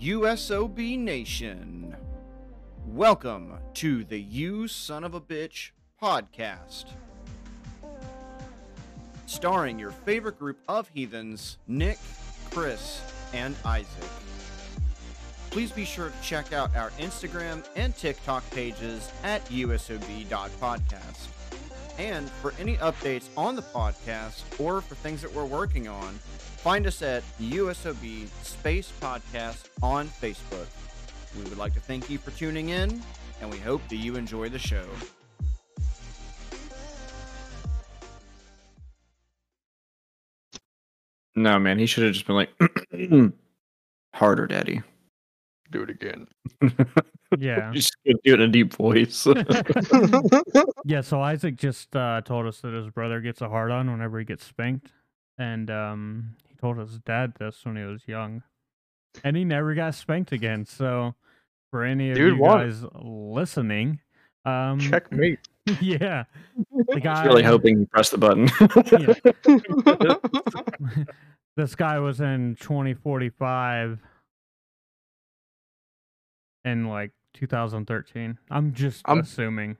USOB Nation. Welcome to the You Son of a Bitch podcast. Starring your favorite group of heathens, Nick, Chris, and Isaac. Please be sure to check out our Instagram and TikTok pages at USOB.podcast. And for any updates on the podcast or for things that we're working on, find us at USOB Space Podcast on Facebook. We would like to thank you for tuning in, and we hope that you enjoy the show. No, man, he should have just been like, harder, daddy. Do it again. Yeah. Just do it in a deep voice. Yeah, so Isaac just uh, told us that his brother gets a hard on whenever he gets spanked. And um, he told his dad this when he was young. And he never got spanked again. So for any of Dude, you what? guys listening, um, Checkmate. yeah. The I guy, was really hoping you pressed the button. this guy was in 2045 in like 2013. I'm just I'm assuming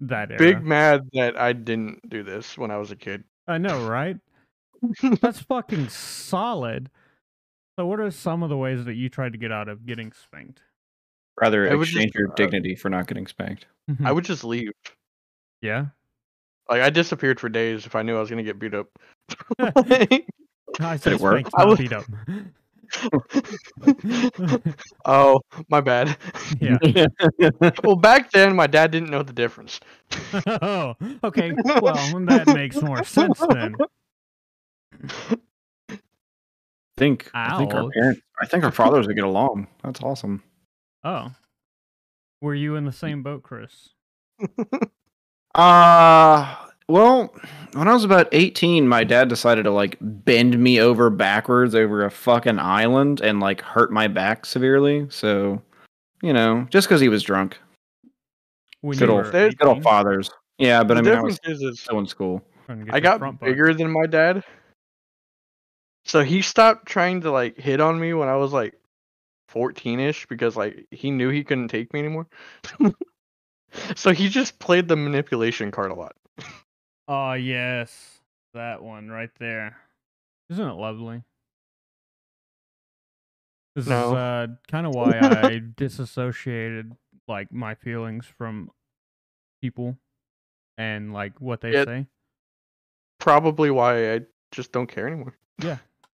that era. Big mad that I didn't do this when I was a kid. I know, right? That's fucking solid. So, what are some of the ways that you tried to get out of getting spanked? Rather I would just, exchange your uh, dignity for not getting spanked. I would just leave. yeah. Like I disappeared for days if I knew I was gonna get beat up. I said it work? spanked, I not was- beat up. oh, my bad. yeah. well, back then my dad didn't know the difference. oh, okay. Well, that makes more sense then. think I think our parents I think our fathers would get along. That's awesome. Oh. Were you in the same boat, Chris? Uh well, when I was about 18, my dad decided to like bend me over backwards over a fucking island and like hurt my back severely. So, you know, just because he was drunk. When Good you old, were good old fathers. Yeah, but the I mean, I was is, is still in school. Trying to get I got front butt. bigger than my dad, so he stopped trying to like hit on me when I was like 14ish because like he knew he couldn't take me anymore. so he just played the manipulation card a lot. Oh, yes. That one right there. Isn't it lovely? This is uh, kind of why I disassociated like my feelings from people and like what they Yeah. say. Probably why I just don't care anymore.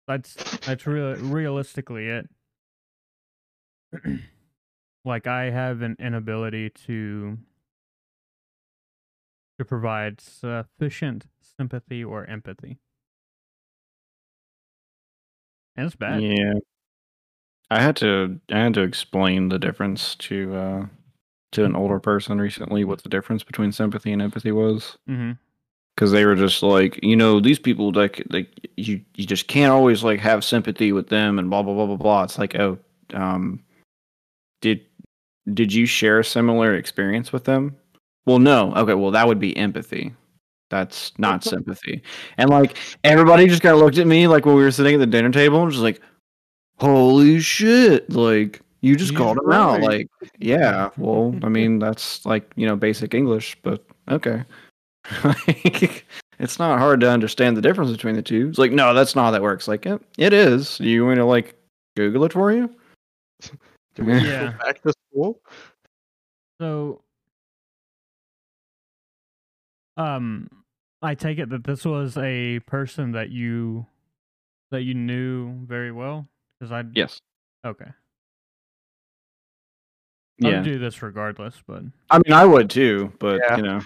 That's that's real realistically it. like I have an inability to to provide sufficient sympathy or empathy. And it's bad. Yeah. I had to I had to explain the difference to uh to an older person recently what the difference between sympathy and empathy was hmm because they were just like you know these people like like you you just can't always like have sympathy with them and blah blah blah blah blah. It's like oh um did did you share a similar experience with them? Well no. Okay well that would be empathy. That's not sympathy. And like everybody just kind of looked at me like when we were sitting at the dinner table and just like holy shit like you just called him out like yeah well i mean that's like you know basic english but okay like, it's not hard to understand the difference between the two it's like no that's not how that works like it, it is Do you want to like google it for you Do we go Yeah. back to school? So, um, I take it that this was a person that you that you knew very well because I yes okay. I yeah would do this regardless, but I mean, I would too, but Yeah. you know,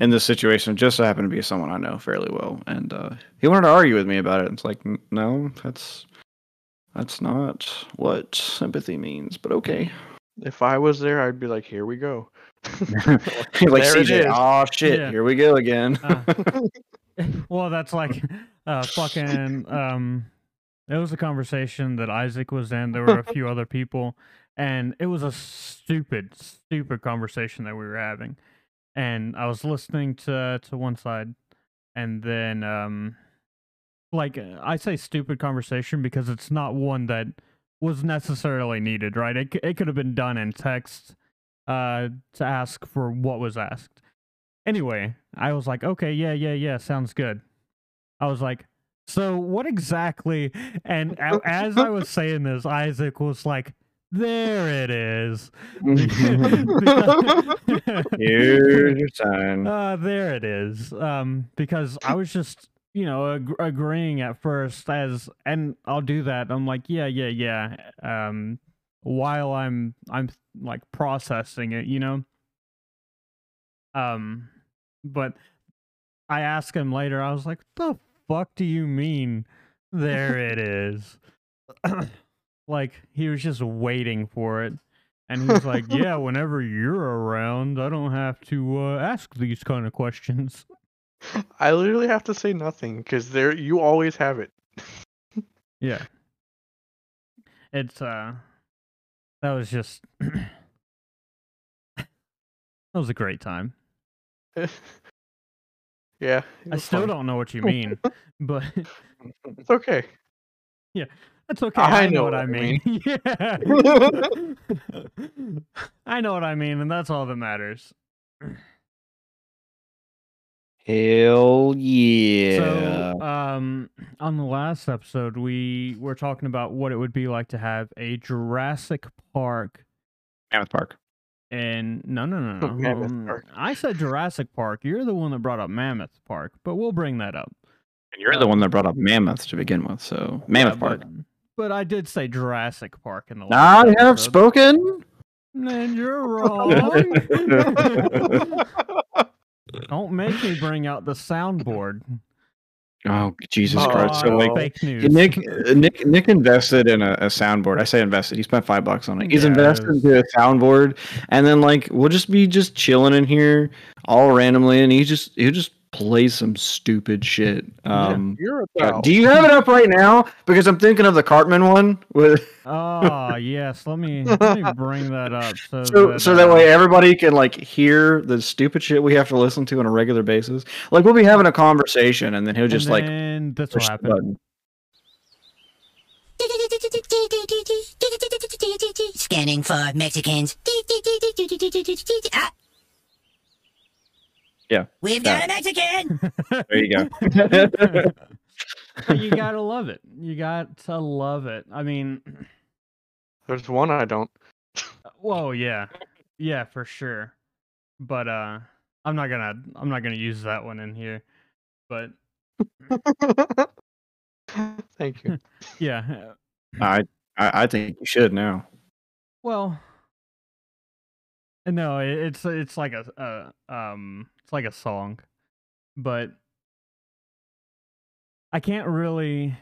in this situation, just so happened to be someone I know fairly well, and uh, he wanted to argue with me about it. It's like, no, that's that's not what sympathy means, but okay. If I was there, I'd be like, "Here we go." like CJ, oh shit, Yeah. here we go again. Uh, well, that's like uh fucking um it was a conversation that Isaac was in. There were a few other people and it was a stupid stupid conversation that we were having. And I was listening to to one side and then um like uh, I say stupid conversation because it's not one that was necessarily needed, right? It it could have been done in text uh to ask for what was asked. Anyway, I was like, "Okay, yeah, yeah, yeah, sounds good." I was like, "So what exactly?" And as I was saying this, Isaac was like, "There it is." Here's your sign. Uh, there it is. Um, because I was just, you know, ag- agreeing at first as, and I'll do that. I'm like, yeah, yeah, yeah. Um, while I'm, I'm like processing it, you know. Um, but I asked him later. I was like, the fuck do you mean? There it is. like he was just waiting for it. And he's like, "Yeah, whenever you're around, I don't have to uh, ask these kind of questions." I literally have to say nothing because there you always have it. Yeah, it's uh, that was just that was a great time. yeah. I still fun. don't know what you mean, but It's okay. That's okay. I I, know know what what I I mean. yeah, I know what I mean, and that's all that matters. Hell yeah. So, um, on the last episode, we were talking about what it would be like to have a Jurassic Park. Mammoth Park. And no, no, no, no. Mammoth um, Park. I said Jurassic Park. You're the one that brought up Mammoth Park, but we'll bring that up. And you're the one that brought up mammoths to begin with, so Mammoth Yeah, Park. But, but I did say Jurassic Park in the last. I last have spoken. And you're wrong. Don't make me bring out the soundboard. Oh Jesus Oh, Christ! So like, fake news. Nick, Nick, Nick invested in a, a soundboard. I say invested. He spent five bucks on it. He's Yeah, it invested into a soundboard, and then like we'll just be just chilling in here all randomly, and he just he'll just play some stupid shit. Um, You're uh, about. do you have it up right now? Because I'm thinking of the Cartman one with Oh yes, let me let me bring that up so so that, so that uh, way everybody can like hear the stupid shit we have to listen to on a regular basis. Like we'll be having a conversation, and then he'll and just like then this will push the Scanning for Mexicans. Ah. Yeah, We've got a Mexican! There you go. you gotta love it. You got to love it. I mean, There's one I don't. whoa, yeah, yeah, for sure. But uh, I'm not gonna I'm not gonna use that one in here. But Thank you. yeah, I, I I think you should now. well, no, it, it's it's like a, a um it's like a song, but I can't really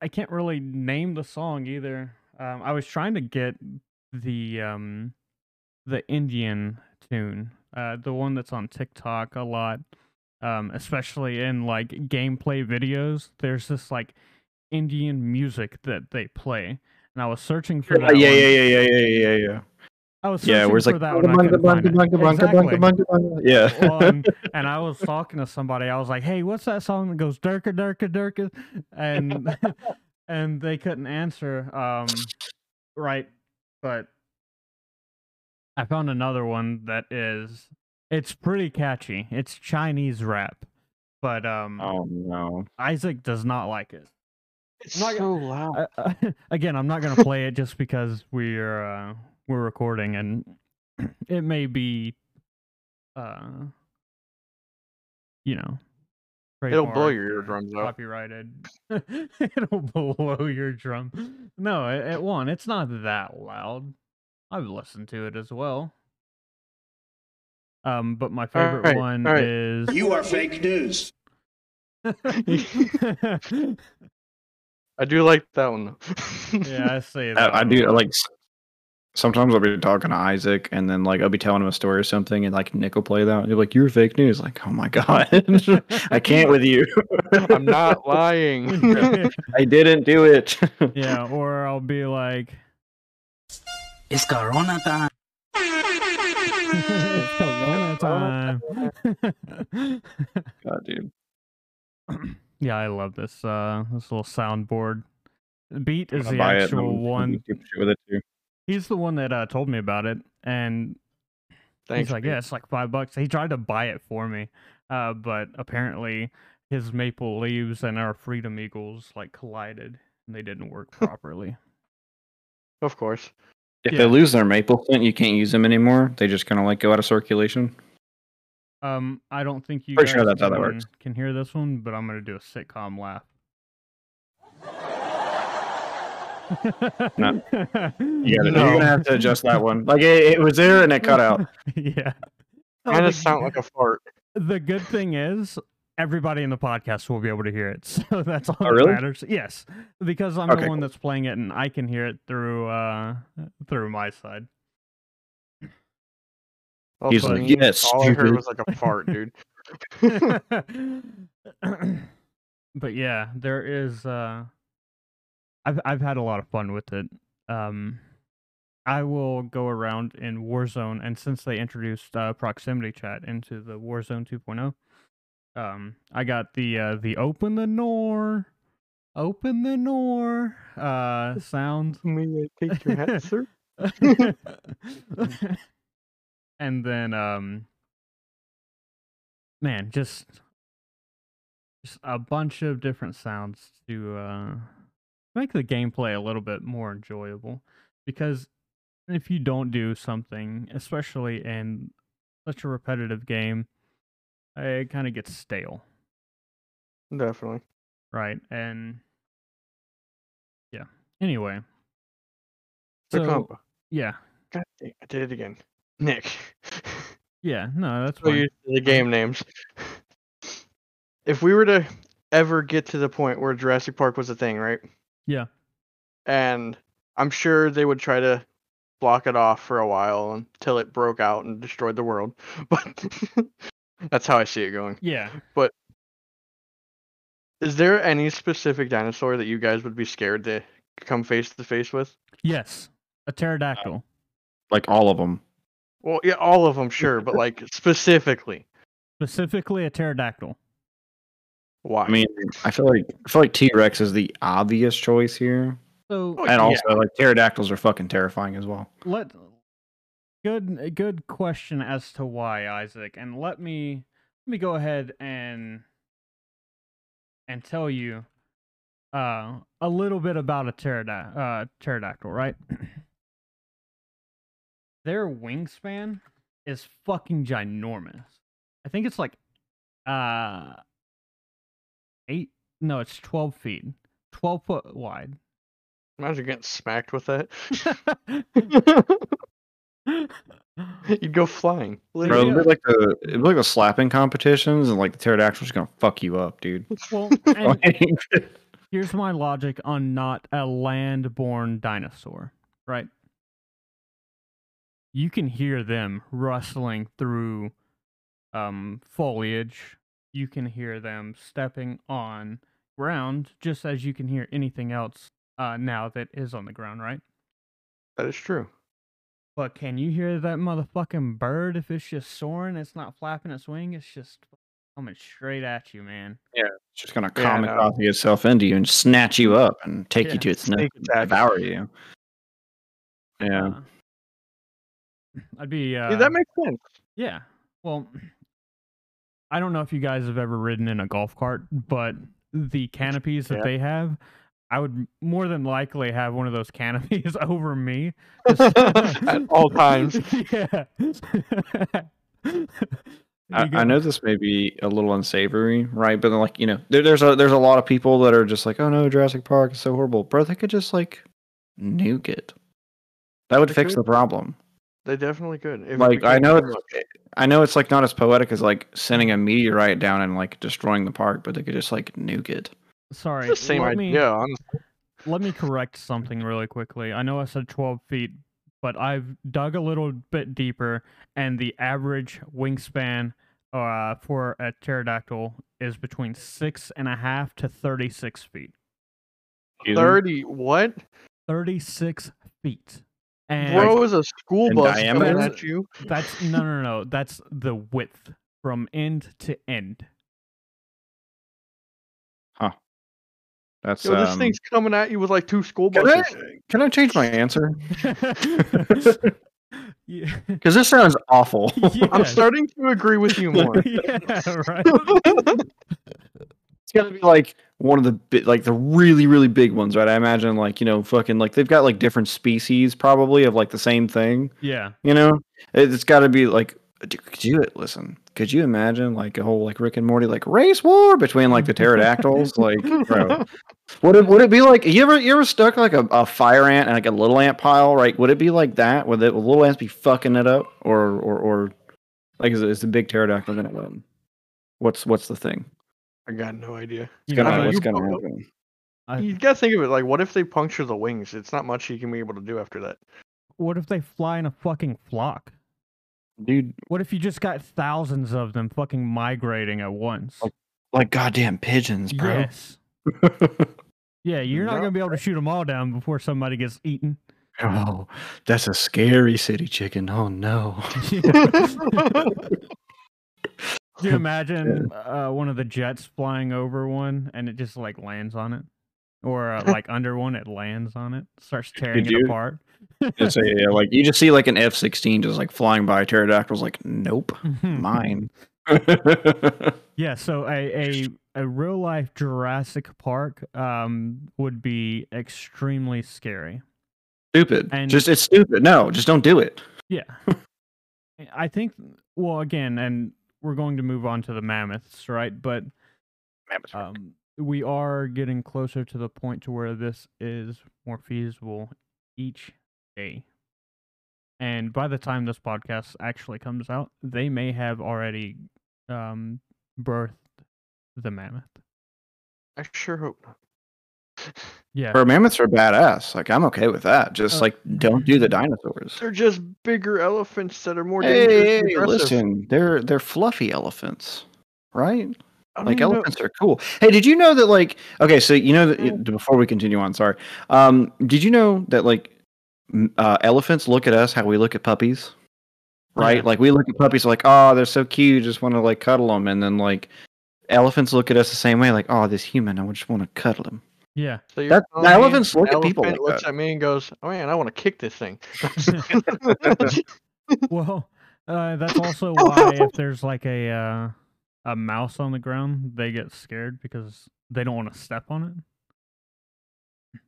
I can't really name the song either. Um, I was trying to get the um the Indian tune, uh, the one that's on TikTok a lot, um, especially in like gameplay videos. There's this like Indian music that they play, and I was searching for that. yeah, one. yeah, yeah, yeah, yeah, yeah, yeah. I was searching Yeah, where it's for like that one. I couldn't find it. Exactly. yeah. Well, and, and I was talking to somebody. I was like, "Hey, what's that song that goes durka durka durka?" And and they couldn't answer. Um, right, but I found another one that is. It's pretty catchy. It's Chinese rap, but um, oh no. Isaac does not like it. It's not so loud. Uh, again, I'm not gonna play it just because we're uh, we're recording and it may be, uh, you know, It'll blow your or eardrums out. Copyrighted. It'll blow your drum. No, it, it won't. It's not that loud. I've listened to it as well. Um, but my favorite Alright, one alright. is. You are fake news. I do like that one yeah, I see that. I, I do a lot. like. S- Sometimes I'll be talking to Isaac, and then like I'll be telling him a story or something, and like Nick will play that. And he'll be like, "You're fake news." Like, oh my god, I can't with you. I'm not lying. I didn't do it. yeah, or I'll be like, It's Corona time. it's Corona time. God, dude. yeah, I love this uh this little soundboard. Beat is the buy it and actual I'm gonna one. Do stupid shit with it too. He's the one that uh, told me about it, and Thanks, he's like, Pete. "Yeah, it's like five bucks." He tried to buy it for me, uh, but apparently his maple leaves and our freedom eagles like collided, and they didn't work properly. Of course. If Yeah. they lose their maple scent, you can't use them anymore. They just kind of like go out of circulation. Um, I don't think you Pretty guys sure that's how that works. can hear this one, but I'm gonna do a sitcom laugh. No. You gotta, You're gonna have to adjust that one. Like it, it was there and it cut out. yeah. Kind the- of sound like a fart. The good thing is everybody in the podcast will be able to hear it, so that's all Oh, that really? matters. Yes, because I'm Okay, the one that's playing it, and I can hear it through uh through my side. He's Also, like, "Yes, All I heard was like a fart, dude. but yeah, there is. uh I've I've had a lot of fun with it. Um, I will go around in Warzone, and since they introduced uh, proximity chat into the Warzone 2.0, um, I got the uh, the open the door, open the door uh sound. May I take your hat, sir? and then um man just just a bunch of different sounds to uh make the gameplay a little bit more enjoyable because if you don't do something especially in such a repetitive game it kind of gets stale Definitely. right and yeah anyway The so combo. yeah God I did it again. Nick. yeah no that's so fine. used the game names. If we were to ever get to the point where Jurassic Park was a thing, right? Yeah. And I'm sure they would try to block it off for a while until it broke out and destroyed the world. But that's how I see it going. yeah But Is there any specific dinosaur that you guys would be scared to come face to face with? yes a pterodactyl uh, Like all of them. Well, yeah, all of them, sure, but like specifically, specifically a pterodactyl why? I mean, I feel like I feel like T Rex is the obvious choice here, so Oh, and yeah. also like pterodactyls are fucking terrifying as well. let good good question as to why Isaac and let me let me go ahead and and tell you uh a little bit about a pteroda- uh, pterodactyl right their wingspan is fucking ginormous i think it's like uh 8 no it's 12 feet 12 foot wide Imagine getting smacked with that. You'd go flying. Bro, it'd be like the it'd be like the slapping competitions, and like the pterodactyl's just gonna fuck you up, dude. well here's my logic on not a land-born dinosaur, right? You can hear them rustling through um, foliage. You can hear them stepping on ground, just as you can hear anything else uh, now that is on the ground, right? That is true. But can you hear that motherfucking bird if it's just soaring? It's not flapping its wing. It's just coming straight at you, man. Yeah, it's just gonna Yeah, I know. itself into you and snatch you up and take Yeah, you to its nest sneak and devour you. Yeah, Uh, I'd be. Uh, Yeah, that makes sense. Yeah. Well, I don't know if you guys have ever ridden in a golf cart, but the canopies that Yeah. they have, I would more than likely have one of those canopies over me At all times. yeah. I, I know this may be a little unsavory, right? But then, like you know, there, there's a there's a lot of people that are just like, oh no, Jurassic Park is so horrible, bro. They could just like nuke it. That would They fix could. the problem. They definitely could. If Like I know it's much. I know it's like not as poetic as like sending a meteorite down and like destroying the park, but they could just like nuke it. Sorry. It's the same let me, idea. honestly. let me correct something really quickly. I know I said 12 feet, but I've dug a little bit deeper, and the average wingspan uh, for a pterodactyl is between six and a half to 36 feet. Thirty what? 36 feet. And Bro is a school in bus diameter? coming at you. that's no, no, no. That's the width from end to end. Huh. That's Yo, this um, thing's coming at you with like two school Can I, buses. can I change my answer? yeah. Because this sounds awful. I'm starting to agree with you more. yeah, right. Gotta be like one of the bi- like the really really big ones, right? I imagine like you know fucking like they've got like different species probably of like the same thing. Yeah. You know, It- it's got to be like. Could you listen? Could you imagine like a whole like Rick and Morty like race war between like the pterodactyls? like, bro, would it would it be like you ever you ever stuck like a, a fire ant and like a little ant pile? Right? Would it be like that? Would the little ants be fucking it up, or or or like is, is the big pterodactyl gonna win? What's what's the thing? I got no idea. You Gonna- I know, mean, what's you gonna put- happen? I- You gotta think of it like, what if they puncture the wings? It's not much you can be able to do after that. what if they fly in a fucking flock? dude? What if you just got thousands of them fucking migrating at once? Like- Like goddamn pigeons, bro. yes. Yeah, you're not No. gonna be able to shoot them all down before somebody gets eaten. oh, that's a scary city chicken. Oh no. Do you imagine uh, one of the jets flying over one and it just like lands on it, or uh, like under one it lands on it, starts tearing it you? apart? It's a yeah, like you just see like an F sixteen just like flying by pterodactyls. Like nope, mine. Yeah, so a a, a real life Jurassic Park um would be extremely scary. stupid. And- just it's stupid. No, just don't do it. Yeah. I think well again and we're going to move on to the mammoths, right? But um we are getting closer to the point to where this is more feasible each day. And by the time this podcast actually comes out, they may have already um birthed the mammoth. I sure hope not. Yeah. Bro, mammoths are badass. Like I'm okay with that. Just Uh, like don't do the dinosaurs. They're just bigger elephants that are more dangerous. Hey, and hey, listen, they're they're fluffy elephants, right? Like even know- elephants are cool. Hey, did you know that like okay, so you know that before we continue on, sorry. Um, did you know that like uh, elephants look at us how we look at puppies? Right? Yeah. Like we look at puppies like, "Oh, they're so cute, just want to like cuddle them." And then like elephants look at us the same way like, "Oh, this human, I just want to cuddle him." Yeah. So you're That- the elephants look an at people elephant like looks that. at me and goes, "Oh man, I want to kick this thing." Well, uh, that's also why if there's like a uh, a mouse on the ground, they get scared because they don't want to step on it.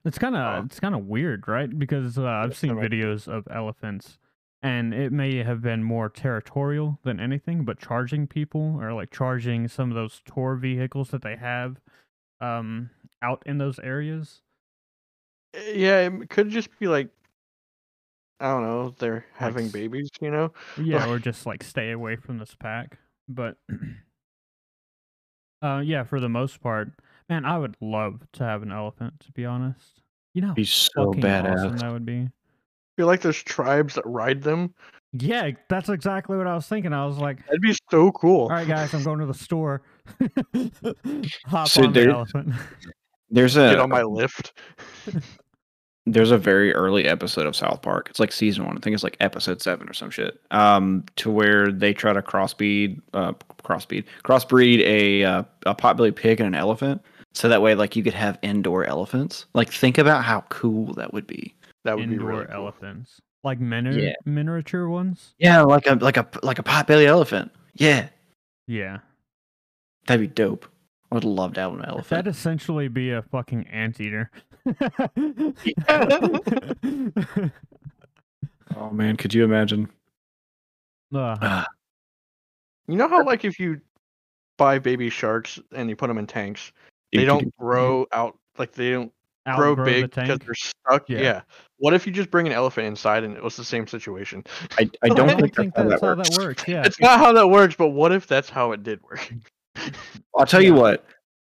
It's kind of Oh. it's kind of weird, right? Because uh, I've seen videos of elephants, and it may have been more territorial than anything, but charging people or like charging some of those tour vehicles that they have um, out in those areas. yeah, it could just be like, I don't know, they're having babies, you know. Yeah, or just like stay away from this pack. But uh yeah, for the most part, man, I would love to have an elephant to be honest. You know He's so badass. awesome that would be. I feel like there's tribes that ride them. Yeah, that's exactly what I was thinking. I was like, That'd be so cool. all right guys, I'm going to the store. Hop So on the elephant. There's a Get on my lift. there's a very early episode of South Park. It's like season one. I think it's like episode seven or some shit. Um, to where they try to crossbreed, uh, crossbreed, crossbreed a uh, a potbelly pig and an elephant, so that way like you could have indoor elephants. Like think about how cool that would be. That would be Indoor really cool. elephants. Like mini- Yeah. miniature ones? Yeah, like a like a like a potbelly elephant. Yeah, Yeah. That'd be dope. I would love to have an elephant. That'd essentially be a fucking anteater. oh man, could you imagine? Ugh. Ah, You know how like if you buy baby sharks and you put them in tanks, they don't grow out like they don't grow big the because they're stuck. Yeah. Yeah. What if you just bring an elephant inside and it was the same situation? I, I don't I think, think that's, that's how how works. that works. Yeah. It's not how that works, but what if that's how it did work? I'll tell you what.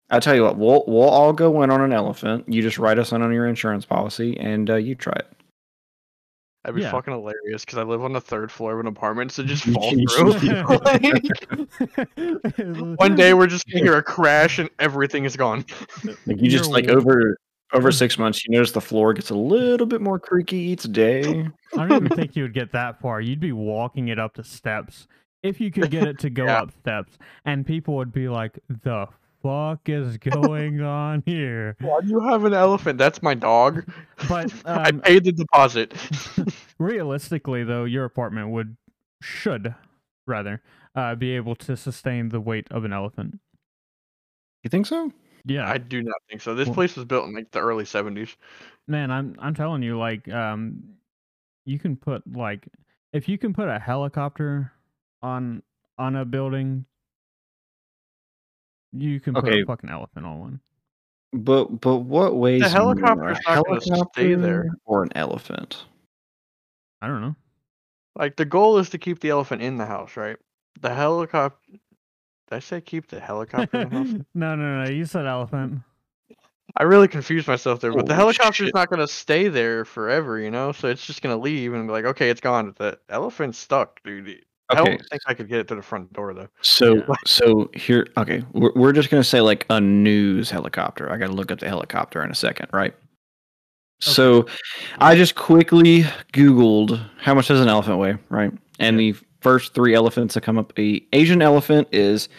I'll tell you what. We'll we'll all go in on an elephant. You just write us in on your insurance policy, and uh, you try it. That'd be Yeah. fucking hilarious because I live on the third floor of an apartment, so just fall should- through. One day we're just gonna hear a crash and everything is gone. Like you just You're like weird. over over six months, you notice the floor gets a little bit more creaky each day. I don't even think you would get that far. You'd be walking it up the steps if you could get it to go Yeah. up steps, and people would be like, "The fuck is going on here? Why do you have an elephant? That's my dog. But I um, paid the deposit. realistically, though, your apartment would should rather uh, be able to sustain the weight of an elephant. You think so? Yeah, I do not think so. This Well- place was built in like the early seventies. man, I'm I'm telling you, like, um, you can put like if you can put a helicopter on on a building, you can put Okay. a fucking elephant on one. But but what weighs more, helicopter's a not gonna stay there. helicopter or an elephant? I don't know. Like the goal is to keep the elephant in the house, right? The helicopter. Did I say keep the helicopter in the house? no, no, no. You said elephant. I really confused myself there, but the Holy helicopter's shit. not gonna stay there forever, you know. So it's just gonna leave and be like, okay, it's gone. The elephant's stuck, dude. I don't think I could get it to the front door though. So Yeah. so here okay, we're we're just gonna say like a news helicopter. I gotta look up the helicopter in a second, right? So I just quickly Googled how much does an elephant weigh, right? And the first three elephants that come up the Asian elephant is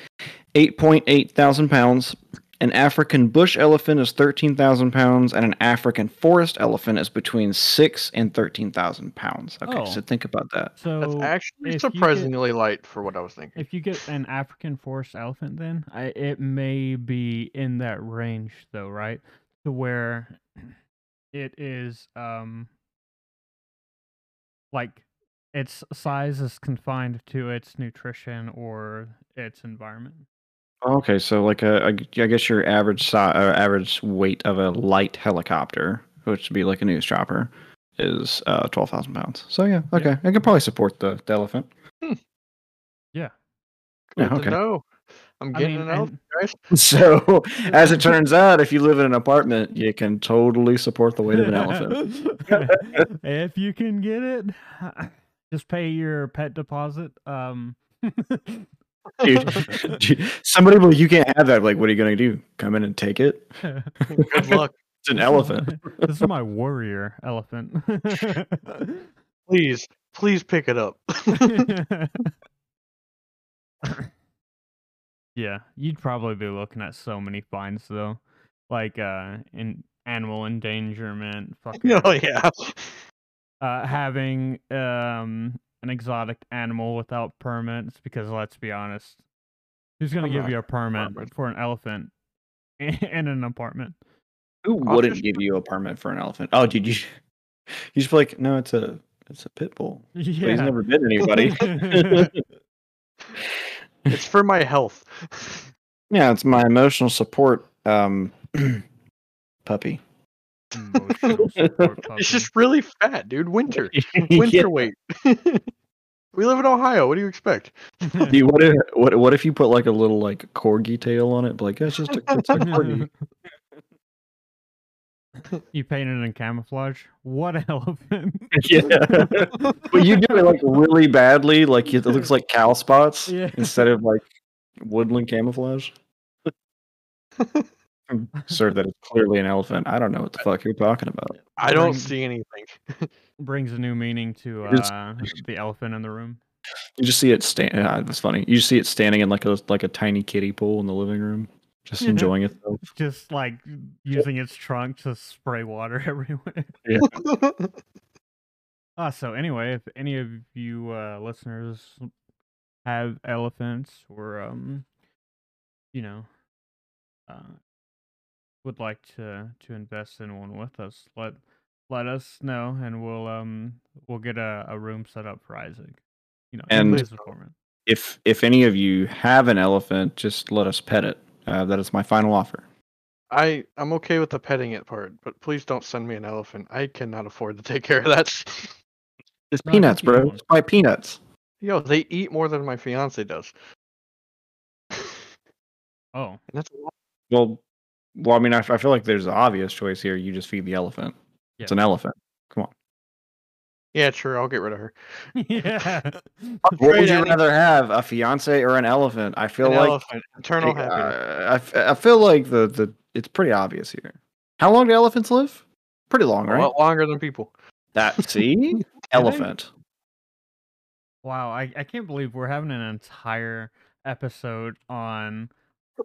eight point eight thousand pounds, an African bush elephant is thirteen thousand pounds, and an African forest elephant is between six and thirteen thousand pounds. Okay, Oh. so think about that. So That's actually if you get- surprisingly light for what I was thinking. If you get an African forest elephant, then I, it may be in that range, though, right? To where it is, um, like its size is confined to its nutrition or its environment. Okay, so like a, I g- I guess your average si- uh, average weight of a light helicopter, which would be like a news chopper, is uh, twelve thousand pounds. So yeah, okay, I could probably support the, the elephant. Yeah. Yeah, Good to okay. know. I'm I getting mean, an elephant, guys. So as it turns out, if you live in an apartment, you can totally support the weight of an elephant. if you can get it, just pay your pet deposit. Um, Dude, dude, somebody will you can't have that. Like, what are you gonna do? Come in and take it? Good luck. It's an elephant. this is my warrior elephant. Please, please pick it up. yeah, you'd probably be looking at so many fines though, like uh, in animal endangerment, fucking, oh yeah. uh, having um an exotic animal without permits. Because let's be honest, who's gonna I'm give you a permit permit. for an elephant in an apartment? Who wouldn't just- give you a permit for an elephant? Oh, dude, you you just be like, no, it's a it's a pit bull. But he's never bit anybody. It's for my health. yeah, it's my emotional support um puppy. Emotional support It's just really fat, dude. Winter. Winter Yeah. weight. we live in Ohio. What do you expect? Dude, what if what what if you put like a little like corgi tail on it? Like that's just a, it's a corgi. you painted in camouflage. What elephant? yeah, but you do it like really badly. Like it looks like cow spots Yeah. instead of like woodland camouflage. Sir, that is clearly an elephant. I don't know what the fuck you're talking about. I don't Bring- see anything. Brings a new meaning to It's- uh, the elephant in the room. You just see it stand. Uh, that's funny. You just see it standing in like a like a tiny kiddie pool in the living room, just Yeah. enjoying itself. Just like using its trunk to spray water everywhere. Ah, so anyway, if any of you uh, listeners have elephants or um, you know, uh, would like to to invest in one with us, let let us know, and we'll um we'll get a, a room set up for Isaac. You know, And- If if any of you have an elephant, just let us pet it. Uh, that is my final offer. I I'm okay with the petting it part, but please don't send me an elephant. I cannot afford to take care of that. It's peanuts, bro. want- Just buy peanuts. Yo, they eat more than my fiance does. Oh, And that's a lot. Well, well, I mean, I feel like there's an obvious choice here. You just feed the elephant. It's an elephant. Come on. Yeah, sure. I'll get rid of her. yeah. What would you any- rather have, a fiance or an elephant? I feel An like elephant. Eternal happiness. uh, I, f- I feel like the, the it's pretty obvious here. How long do elephants live? Pretty long, A right? lot longer than people. That see, elephant. Wow, I, I can't believe we're having an entire episode on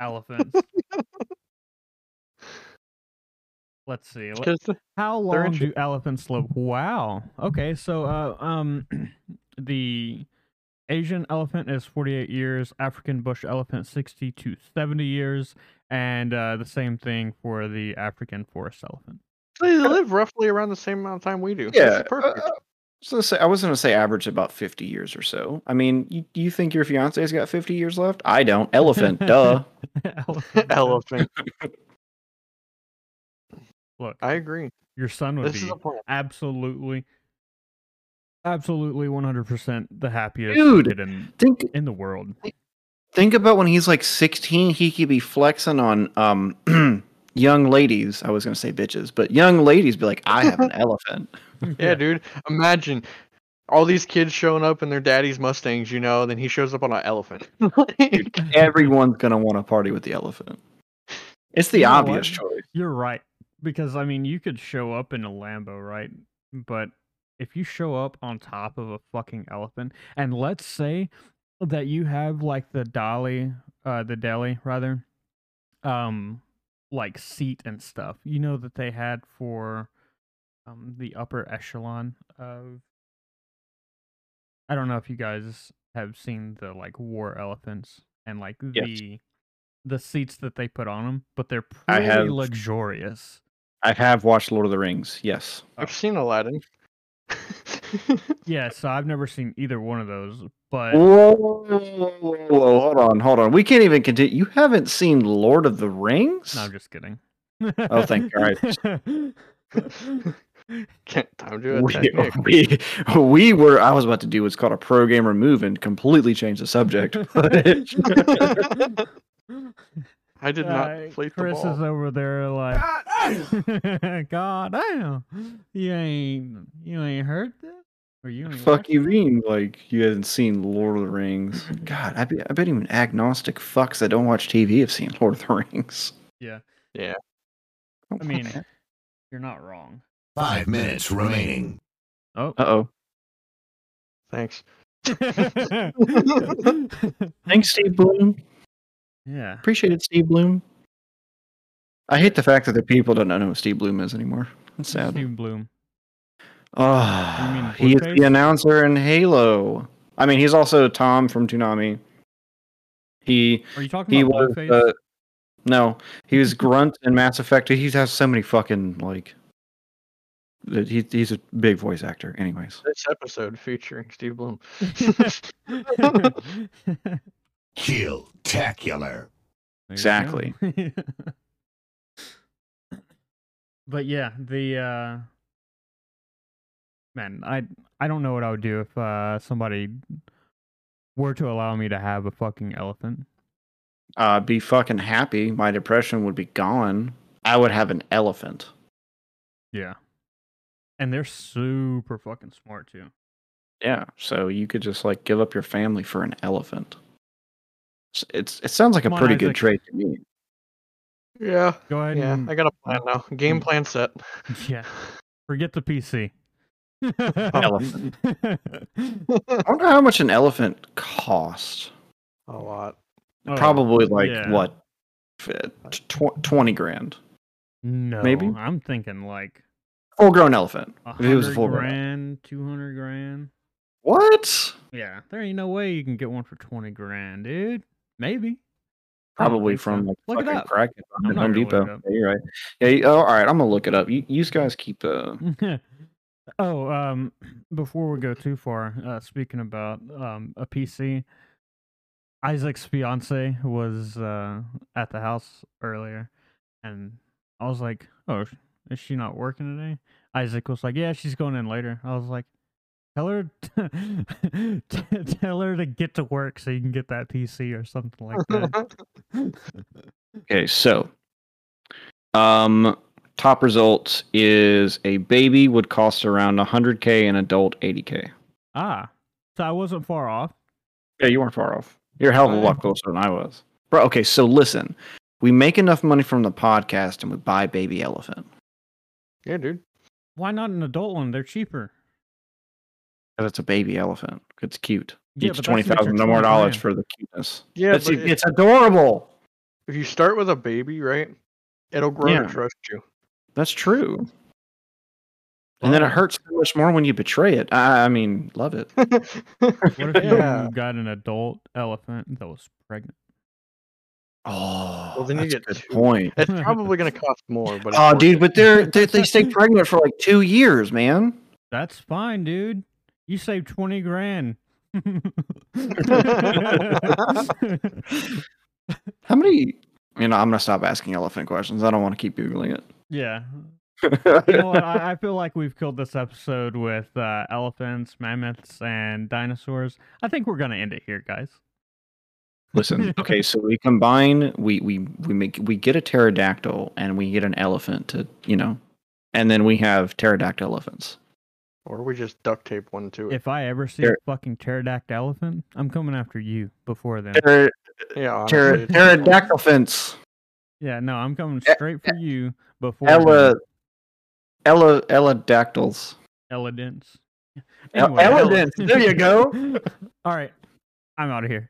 elephants. Let's see. How long do elephants live? Wow. Okay, so uh, um, the Asian elephant is 48 years, African bush elephant 60 to 70 years, and uh, the same thing for the African forest elephant. they live roughly around the same amount of time we do. Yeah, perfect. uh, So say, I was going to say average about 50 years or so. I mean, you, you think your fiance's got 50 years left? I don't. Elephant, duh. elephant. Elephant. Look, I agree. your son would This be is a plan. absolutely, absolutely 100% the happiest Dude. kid in, Think in the world. think about when he's like 16, he could be flexing on um young ladies. I was going to say bitches, but young ladies be like, "I have an elephant." Yeah, dude. Imagine all these kids showing up in their daddy's Mustangs, you know, then he shows up on an elephant. Everyone's going to want to party with the elephant. It's the You obvious choice. You're right. Because I mean, you could show up in a Lambo, right? But if you show up on top of a fucking elephant, and let's say that you have like the dolly, uh, the deli rather, um, like seat and stuff, you know that they had for, um, the upper echelon of. I don't know if you guys have seen the like war elephants and like Yes. the the seats that they put on them, but they're pretty luxurious. I have watched Lord of the Rings. Yes. I've oh. seen Aladdin. Yeah, so I've never seen either one of those, but Whoa, whoa, whoa, whoa, whoa, hold on, hold on. We can't even continue. You haven't seen Lord of the Rings? no, I'm just kidding. Oh, thank Christ. Can't time to attack we, we we were I was about to do what's called a pro gamer move and completely change the subject. but- I did not Uh, inflate the Chris is over there like, God damn, you ain't you ain't heard this, or you ain't fuck you mean like you haven't seen Lord of the Rings? God, I bet, I bet even agnostic fucks that don't watch TV have seen Lord of the Rings. Yeah, Yeah. I mean, you're not wrong. Five minutes remaining. Oh, uh oh. Thanks. Thanks, Steve Blum. Yeah. Appreciate it, Steve Blum. I hate the fact that the people don't know who Steve Blum is anymore. That's sad. Steve Blum. Oh, You mean he's the announcer in Halo. I mean, he's also Tom from Toonami. He Are you talking he about was uh, no, he was Grunt in Mass Effect. He has so many fucking like. that He, he's a big voice actor, anyways. This episode featuring Steve Blum. Kill tacular. There you go. Exactly. but yeah, the uh man, I I don't know what I would do if uh somebody were to allow me to have a fucking elephant. Uh, be fucking happy. My depression would be gone. I would have an elephant. Yeah. And they're super fucking smart too. Yeah, so you could just like give up your family for an elephant. S- It's it sounds like a Come on, pretty good trade to me. Yeah. Go ahead Yeah. and I got a plan now. Game hmm. plan set. yeah. Forget the PC. Elephant. I wonder how much an elephant costs. A lot. Oh, Probably like yeah. what, tw- twenty grand. No, maybe? I'm thinking like Full grown elephant. If it was a hundred full grown. grand, two hundred grand. What? Yeah, there ain't no way you can get one for twenty grand, dude. Maybe. Probably from like Look fucking crack at Home Depot. Yeah, you're right. Yeah. You, oh, all right. I'm gonna look it up. You, you guys keep uh. oh, um, before we go too far, uh, speaking about um a PC, Isaac's fiance was uh at the house earlier, and I was like, "Oh, is she not working today?" Isaac was like, "Yeah, she's going in later." I was like, "Tell her, t- tell her to get to work so you can get that PC or something like that." Okay, so um top results is a baby would cost around 100k and adult 80k. ah, so I wasn't far off. Yeah, you weren't far off. You're a hell of a lot closer than I was. Bro, okay, so listen. We make enough money from the podcast and we buy baby elephant. yeah, dude. Why not an adult one? They're cheaper. Because it's a baby elephant. It's cute. Yeah, it's but twenty that's an extra thousand no more dollars for the cuteness. Yeah, it's, but it- it's adorable. if you start with a baby, right, it'll grow Yeah. to trust you. That's true. And then it hurts so much more when you betray it. I, I mean, love it. What if Yeah. you got an adult elephant that was pregnant? Oh, Well, then you get a good two. point. It's probably gonna cost more, but Oh, worth dude, but they're, they they stay pregnant for like two years, man. That's fine, dude. You saved twenty grand. How many? You know, I'm gonna stop asking elephant questions. I don't want to keep googling it. yeah. You know what? I, I feel like we've killed this episode with uh, elephants, mammoths, and dinosaurs. I think we're gonna end it here, guys. Listen, okay, so we combine, we we we make we get a pterodactyl and we get an elephant to you know, and then we have pterodactyl elephants. Or we just duct tape one to it. If I ever see There- a fucking pterodactyl elephant, I'm coming after you before then. Pter- yeah, honestly, pterodactyl fence. Yeah, no, I'm coming straight for you before Ella, then. Ella, Ella dactyls. Elegance. El- Anyway, elegance, there you go. All right, I'm out of here.